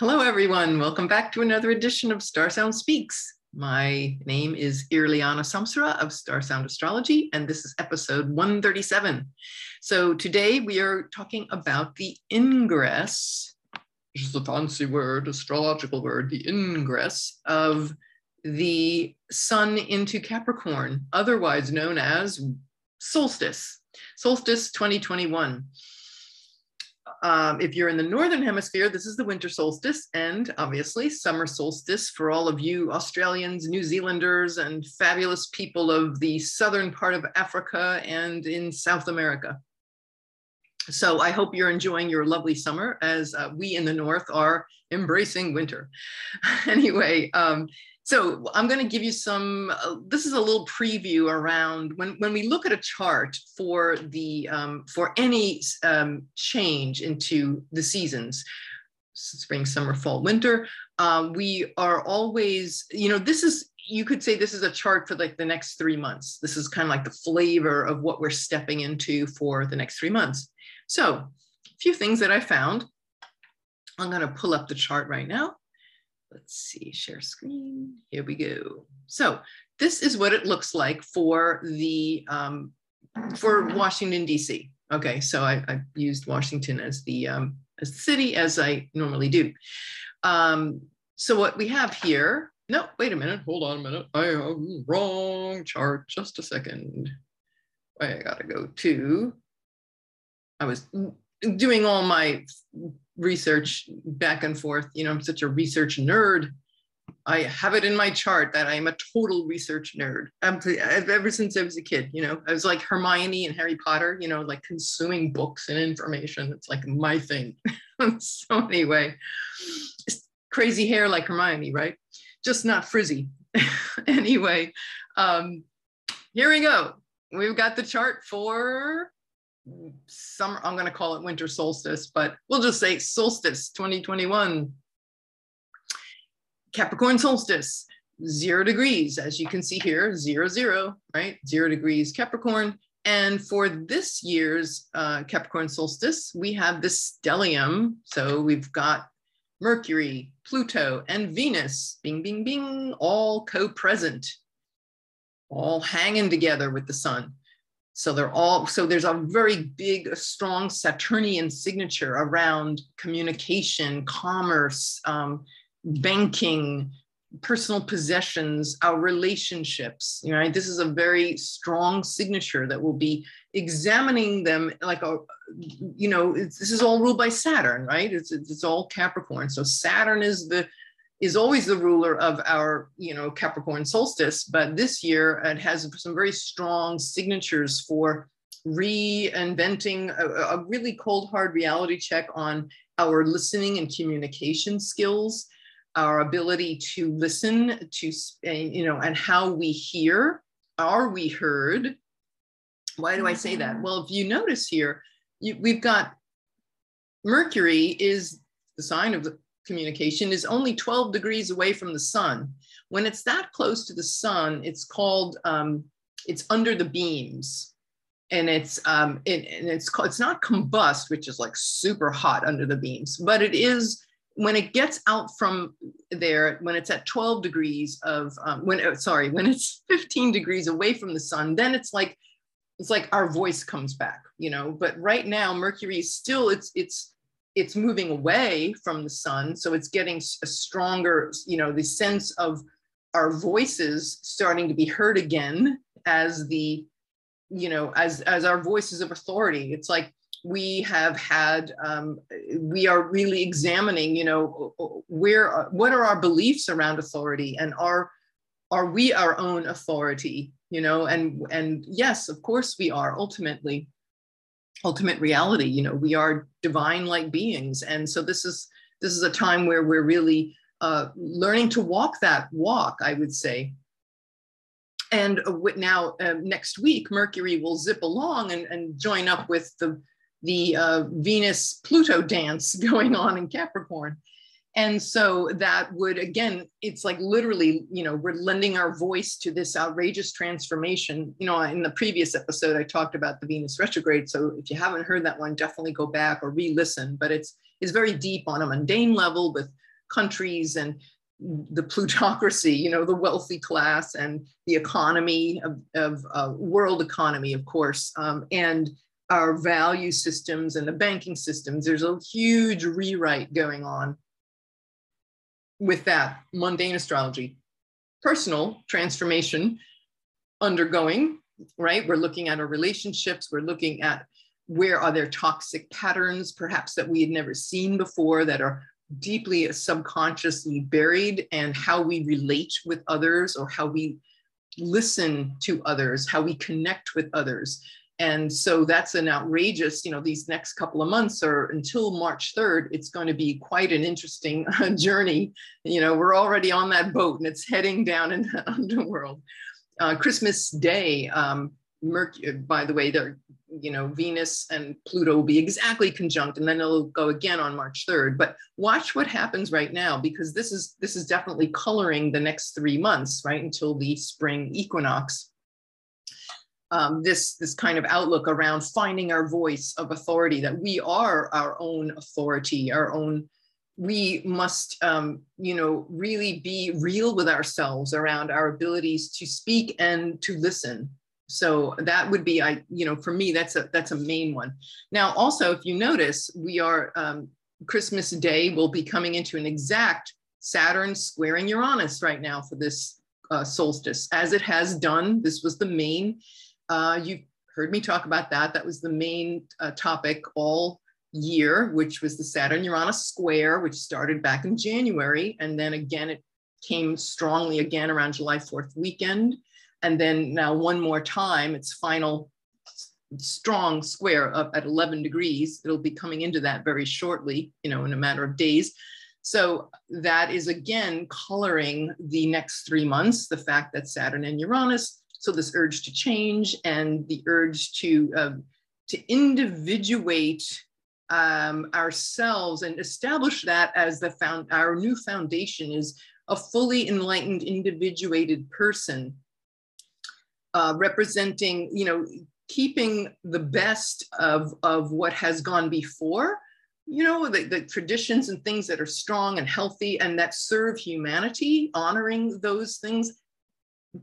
Hello, everyone. Welcome back to another edition of Star Sound Speaks. My name is Irliana Samsara of Star Sound Astrology, and this is episode 137. So today we are talking about the ingress, which is a fancy word, astrological word, the ingress of the sun into Capricorn, otherwise known as solstice, solstice 2021 um, if you're in the northern hemisphere, this is the winter solstice, and obviously summer solstice for all of you Australians, New Zealanders, and fabulous people of the southern part of Africa and in South America. So I hope you're enjoying your lovely summer as uh, we in the north are embracing winter. anyway, um, so I'm going to give you some, uh, this is a little preview around when, when we look at a chart for the, um, for any um, change into the seasons, spring, summer, fall, winter, um, we are always, you know, this is, you could say this is a chart for like the next three months. This is kind of like the flavor of what we're stepping into for the next three months. So a few things that I found. I'm going to pull up the chart right now let's see, share screen. Here we go. So this is what it looks like for the um, for Washington D.C. Okay, so I, I, used Washington as the um, as the city as I normally do. Um, so what we have here. No, wait a minute. Hold on a minute. I wrong chart. Just a second. I gotta go to. I was doing all my research back and forth. You know, I'm such a research nerd. I have it in my chart that I'm a total research nerd. I'm, ever since I was a kid, you know, I was like Hermione and Harry Potter, you know, like consuming books and information. It's like my thing. so anyway, crazy hair like Hermione, right? Just not frizzy. anyway, um, here we go. We've got the chart for summer, I'm going to call it winter solstice, but we'll just say solstice 2021. Capricorn solstice, zero degrees, as you can see here, zero, zero, right? Zero degrees Capricorn. And for this year's uh, Capricorn solstice, we have the stellium. So we've got Mercury, Pluto, and Venus, bing, bing, bing, all co present, all hanging together with the sun. So they're all, so there's a very big, strong Saturnian signature around communication, commerce, um, banking, personal possessions, our relationships. You know, this is a very strong signature that will be examining them like a, you know, this is all ruled by Saturn, right? It's, it's all Capricorn. So Saturn is the is always the ruler of our, you know, Capricorn solstice, but this year it has some very strong signatures for reinventing a, a really cold hard reality check on our listening and communication skills, our ability to listen to, you know, and how we hear. Are we heard? Why do I say that? Mm-hmm. Well, if you notice here, you, we've got Mercury is the sign of the communication is only 12 degrees away from the sun. When it's that close to the sun, it's called, um, it's under the beams. And it's um, it, and it's it's not combust, which is like super hot under the beams, but it is when it gets out from there, when it's at 12 degrees of um, when uh, sorry, when it's 15 degrees away from the sun, then it's like it's like our voice comes back, you know. But right now, Mercury is still it's it's it's moving away from the sun so it's getting a stronger you know the sense of our voices starting to be heard again as the you know as as our voices of authority. It's like we have had um, we are really examining you know where what are our beliefs around authority and are are we our own authority you know and and yes of course we are ultimately ultimate reality you know we are divine like beings. And so this is this is a time where we're really uh, learning to walk that walk i would say. And uh, now uh, next week mercury will zip along and, and join up with the the uh, venus pluto dance going on in capricorn and so that would again it's like literally you know we're lending our voice to this outrageous transformation. You know in the previous episode i talked about the venus retrograde. So if you haven't heard that one definitely go back or re-listen. But it's it's very deep on a mundane level with countries and the plutocracy, you know, the wealthy class and the economy of, of uh, world economy, of course, um, and our value systems and the banking systems. There's a huge rewrite going on with that mundane astrology. Personal transformation undergoing, right? We're looking at our relationships, we're looking at where are there toxic patterns, perhaps that we had never seen before, that are deeply subconsciously buried, and how we relate with others or how we listen to others, how we connect with others. And so that's an outrageous, you know, these next couple of months or until March 3rd, it's going to be quite an interesting journey. You know, we're already on that boat and it's heading down in the underworld. Uh, Christmas Day, um, Mercury, by the way, they're, you know, Venus and Pluto will be exactly conjunct and then it'll go again on March 3rd. But watch what happens right now because this is this is definitely coloring the next three months, right? Until the spring equinox um, this this kind of outlook around finding our voice of authority that we are our own authority our own we must um, you know really be real with ourselves around our abilities to speak and to listen. So that would be i you know for me that's a that's a main one. Now also if you notice we are um, christmas day will be coming into an exact saturn squaring uranus right now for this uh, solstice. As it has done this was the main uh, you've heard me talk about that. That was the main uh, topic all year, which was the Saturn Uranus square, which started back in January. And then again, it came strongly again around July 4th weekend. And then now one more time, its final strong square up at 11 degrees. It'll be coming into that very shortly, you know, in a matter of days. So that is again coloring the next three months, the fact that Saturn and Uranus so this urge to change and the urge to uh, to individuate um, ourselves and establish that as the found our new foundation is a fully enlightened individuated person uh, representing you know keeping the best of of what has gone before you know the, the traditions and things that are strong and healthy and that serve humanity honoring those things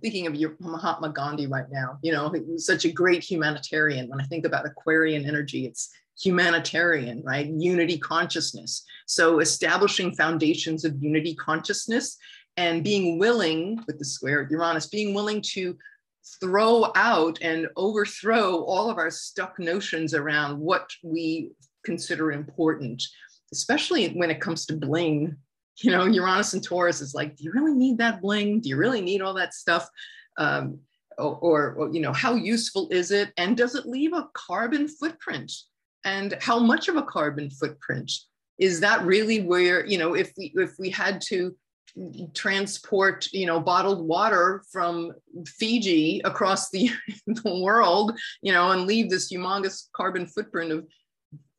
thinking of your Mahatma Gandhi right now. You know, he was such a great humanitarian. When I think about Aquarian energy, it's humanitarian, right? Unity consciousness. So establishing foundations of unity consciousness and being willing, with the square of Uranus, being willing to throw out and overthrow all of our stuck notions around what we consider important, especially when it comes to bling you know, Uranus and Taurus is like, do you really need that bling? Do you really need all that stuff? Um, or, or, you know, how useful is it? And does it leave a carbon footprint? And how much of a carbon footprint? Is that really where, you know, if we if we had to transport, you know, bottled water from Fiji across the, the world, you know, and leave this humongous carbon footprint of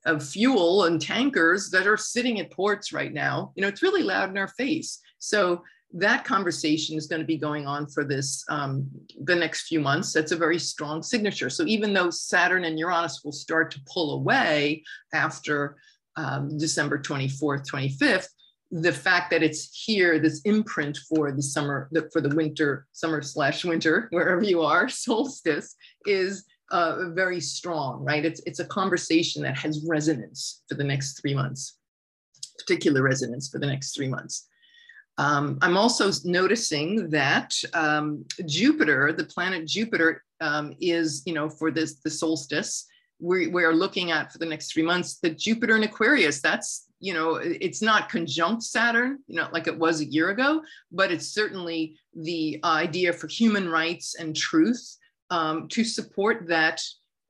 of fuel and tankers that are sitting at ports right now. You know, it's really loud in our face. So that conversation is going to be going on for this um, the next few months. That's a very strong signature. So even though Saturn and Uranus will start to pull away after um, December 24th, 25th, the fact that it's here, this imprint for the summer, the, for the winter, summer slash winter, wherever you are, solstice, is uh, very strong, right? It's, it's a conversation that has resonance for the next three months, particular resonance for the next three months. Um, I'm also noticing that um, Jupiter, the planet Jupiter, um, is, you know, for this the solstice, we, we are looking at for the next three months, the Jupiter in Aquarius, that's, you know, it's not conjunct Saturn, you know, like it was a year ago, but it's certainly the idea for human rights and truth um, to support that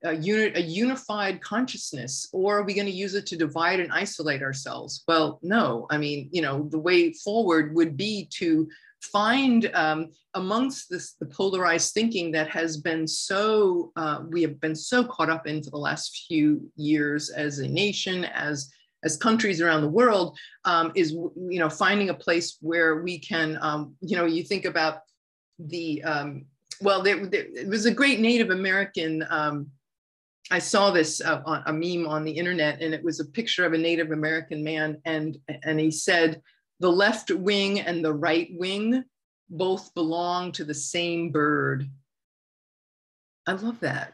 uh, unit, a unified consciousness, or are we going to use it to divide and isolate ourselves? Well, no. I mean, you know, the way forward would be to find um, amongst this the polarized thinking that has been so uh, we have been so caught up in for the last few years as a nation, as as countries around the world, um, is you know finding a place where we can, um, you know, you think about the um, well, there, there, it was a great Native American. Um, I saw this uh, on a meme on the internet, and it was a picture of a Native American man, and and he said, the left wing and the right wing both belong to the same bird. I love that.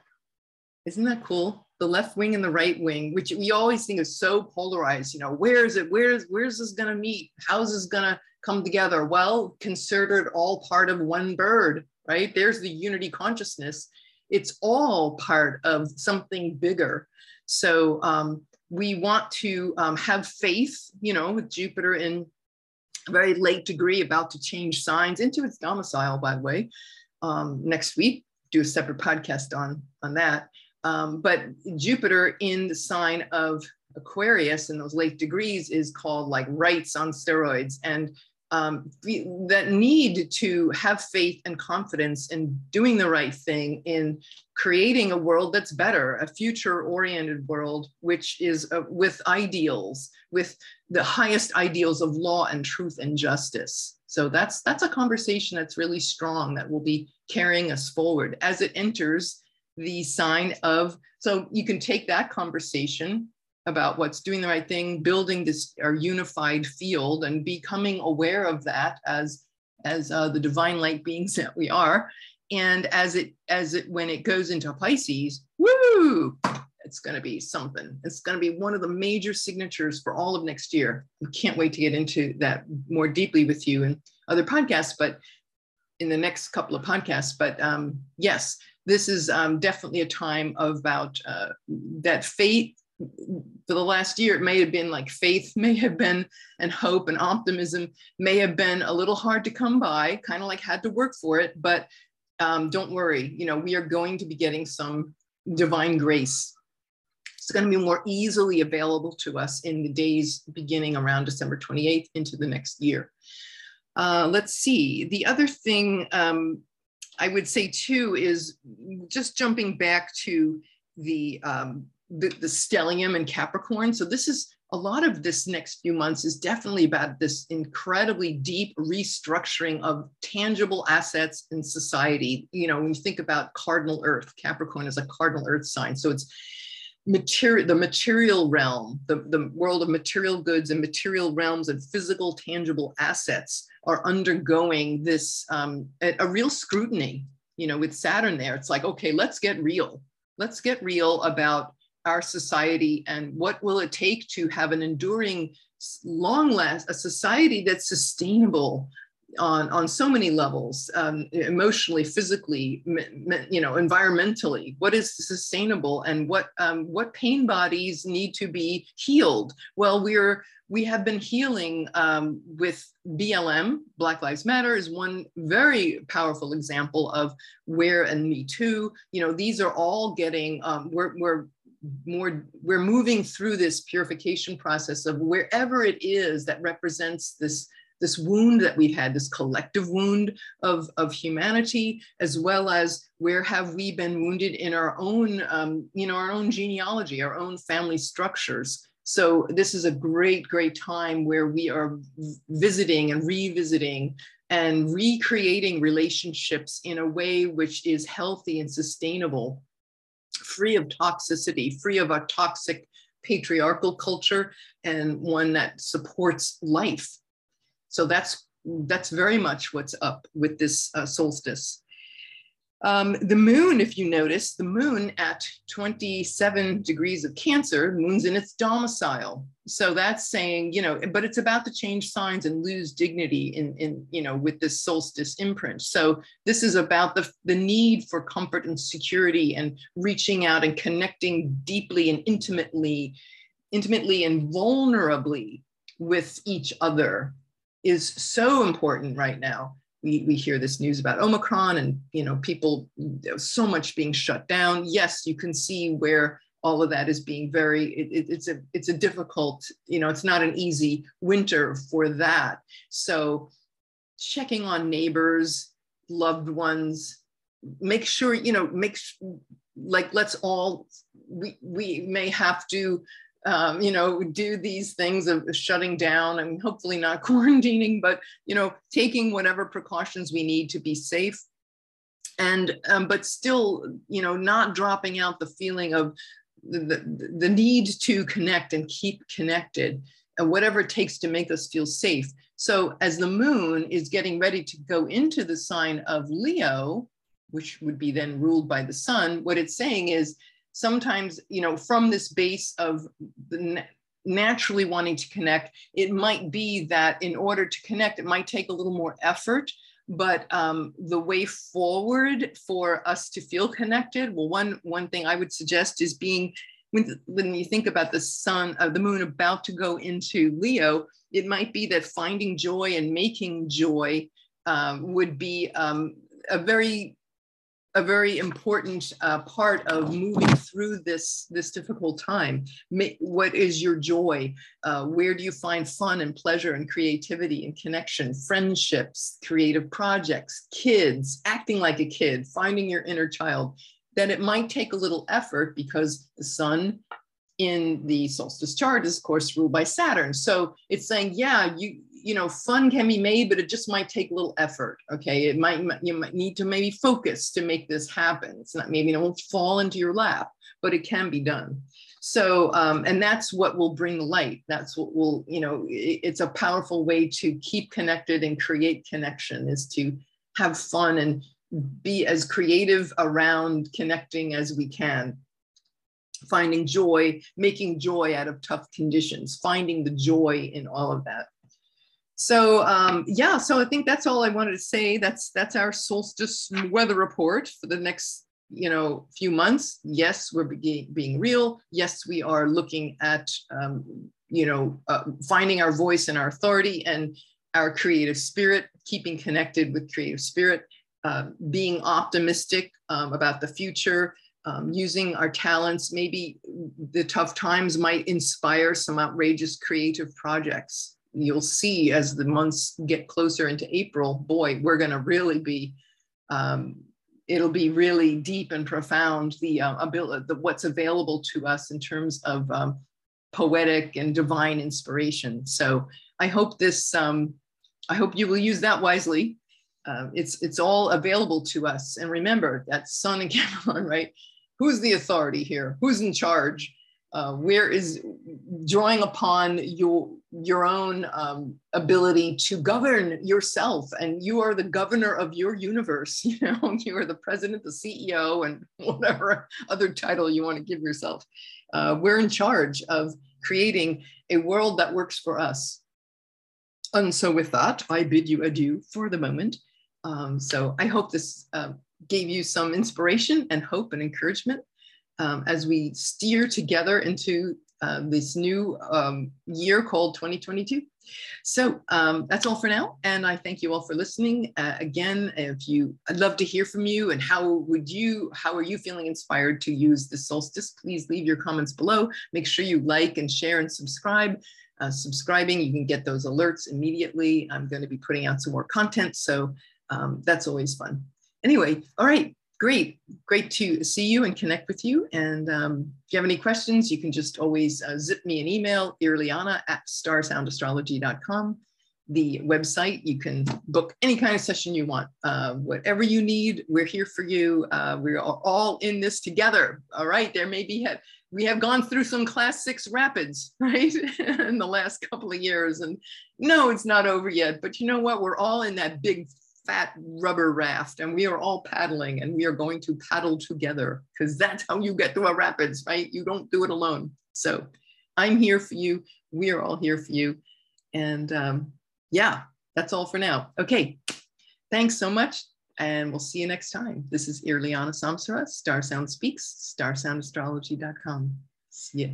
Isn't that cool? The left wing and the right wing, which we always think is so polarized. You know, where is it? Where's where's this gonna meet? How's this gonna come together? Well, considered all part of one bird, right? There's the unity consciousness. It's all part of something bigger. So um, we want to um, have faith, you know, with Jupiter in a very late degree about to change signs into its domicile, by the way, um, next week. Do a separate podcast on, on that. Um, but Jupiter in the sign of Aquarius in those late degrees is called like rights on steroids. And um, that need to have faith and confidence in doing the right thing, in creating a world that's better, a future oriented world, which is uh, with ideals, with the highest ideals of law and truth and justice. So that's that's a conversation that's really strong that will be carrying us forward as it enters the sign of. So you can take that conversation about what's doing the right thing, building this our unified field, and becoming aware of that as as uh, the divine light beings that we are. And as it as it when it goes into Pisces, woo, it's going to be something. It's going to be one of the major signatures for all of next year. Can't wait to get into that more deeply with you and other podcasts, but in the next couple of podcasts. But um, yes, this is um, definitely a time about uh, that faith for the last year, it may have been like faith, may have been, and hope and optimism may have been a little hard to come by, kind of like had to work for it. But um, don't worry, you know, we are going to be getting some divine grace. It's going to be more easily available to us in the days beginning around December 28th into the next year. Uh, let's see. The other thing um, I would say too is just jumping back to the um, the, the stellium and Capricorn. So this is a lot of this next few months is definitely about this incredibly deep restructuring of tangible assets in society. You know, when you think about cardinal earth, Capricorn is a cardinal earth sign. So it's material, the material realm, the, the world of material goods and material realms and physical tangible assets are undergoing this, um, a, a real scrutiny, you know, with Saturn there. It's like, okay, let's get real. Let's get real about our society and what will it take to have an enduring long last a society that's sustainable on on so many levels um, emotionally physically you know environmentally. What is sustainable and what um, what pain bodies need to be healed? Well we're we have been healing um, with blm black lives matter is one very powerful example of where and me too you know these are all getting um, we're, we're more we're moving through this purification process of wherever it is that represents this this wound that we've had this collective wound of, of humanity as well as where have we been wounded in our own um, you know our own genealogy our own family structures. So this is a great great time where we are visiting and revisiting and recreating relationships in a way which is healthy and sustainable free of toxicity, free of a toxic patriarchal culture, and one that supports life. So that's that's very much what's up with this uh, solstice. Um, the moon, if you notice, the moon at 27 degrees of Cancer, moon's in its domicile. So that's saying, you know, but it's about to change signs and lose dignity in, in you know, with this solstice imprint. So this is about the, the need for comfort and security and reaching out and connecting deeply and intimately, intimately and vulnerably with each other is so important right now we, we hear this news about Omicron and you know people so much being shut down. Yes, you can see where all of that is being very it, it's a it's a difficult you know it's not an easy winter for that. So checking on neighbors, loved ones, make sure you know make like let's all we we may have to um, you know, do these things of shutting down and hopefully not quarantining, but, you know, taking whatever precautions we need to be safe. And, um, but still, you know, not dropping out the feeling of the, the, the need to connect and keep connected and whatever it takes to make us feel safe. So as the moon is getting ready to go into the sign of Leo, which would be then ruled by the sun, what it's saying is sometimes, you know, from this base of naturally wanting to connect, it might be that in order to connect, it might take a little more effort. But um, the way forward for us to feel connected, well, one one thing I would suggest is being when, when you think about the sun, uh, the moon about to go into Leo, it might be that finding joy and making joy um, would be um, a very a very important uh, part of moving through this this difficult time. What is your joy? Uh, where do you find fun and pleasure and creativity and connection, friendships, creative projects, kids, acting like a kid, finding your inner child? That it might take a little effort because the sun in the solstice chart is of course ruled by Saturn. So it's saying, yeah, you you know, fun can be made, but it just might take a little effort. Okay, it might you might need to maybe focus to make this happen. It's not maybe it won't fall into your lap, but it can be done. So, um, and that's what will bring light. That's what will, you know, it, it's a powerful way to keep connected and create connection is to have fun and be as creative around connecting as we can finding joy, making joy out of tough conditions, finding the joy in all of that. So um, yeah, so I think that's all I wanted to say. That's that's our solstice weather report for the next you know few months. Yes, we're being, being real. Yes, we are looking at um, you know uh, finding our voice and our authority and our creative spirit, keeping connected with creative spirit, uh, being optimistic um, about the future. Um, using our talents, maybe the tough times might inspire some outrageous creative projects you'll see as the months get closer into April, boy, we're going to really be, um, it'll be really deep and profound the uh, ability, the, what's available to us in terms of um, poetic and divine inspiration. So I hope this, um, I hope you will use that wisely. Uh, it's it's all available to us. And remember that Sun and Capricorn, right? Who's the authority here? Who's in charge? Uh, where is drawing upon your your own um, ability to govern yourself. And you are the governor of your universe you know you are the president the ceo and whatever other title you want to give yourself. Uh, we're in charge of creating a world that works for us. And so with that i bid you adieu for the moment. Um, so i hope this uh, gave you some inspiration and hope and encouragement um, as we steer together into uh, this new um, year called 2022. So um, that's all for now. And I thank you all for listening. Uh, again, if you, I'd love to hear from you and how would you, how are you feeling inspired to use the solstice? Please leave your comments below. Make sure you like and share and subscribe. Uh, subscribing, you can get those alerts immediately. I'm going to be putting out some more content. So um, that's always fun. Anyway, all right great. Great to see you and connect with you. And um, if you have any questions, you can just always uh, zip me an email, irliana at starsoundastrology.com. The website, you can book any kind of session you want. Uh, whatever you need, we're here for you. Uh, we're all in this together. All right. There may be, we have gone through some class six rapids, right? in the last couple of years. And no, it's not over yet. But you know what? We're all in that big fat rubber raft and we are all paddling and we are going to paddle together because that's how you get through a rapids, right? You don't do it alone. So I'm here for you. We are all here for you. And um, yeah, that's all for now. Okay. Thanks so much. And we'll see you next time. This is Irliana Samsara, Star Sound Speaks, starsoundastrology.com. See ya.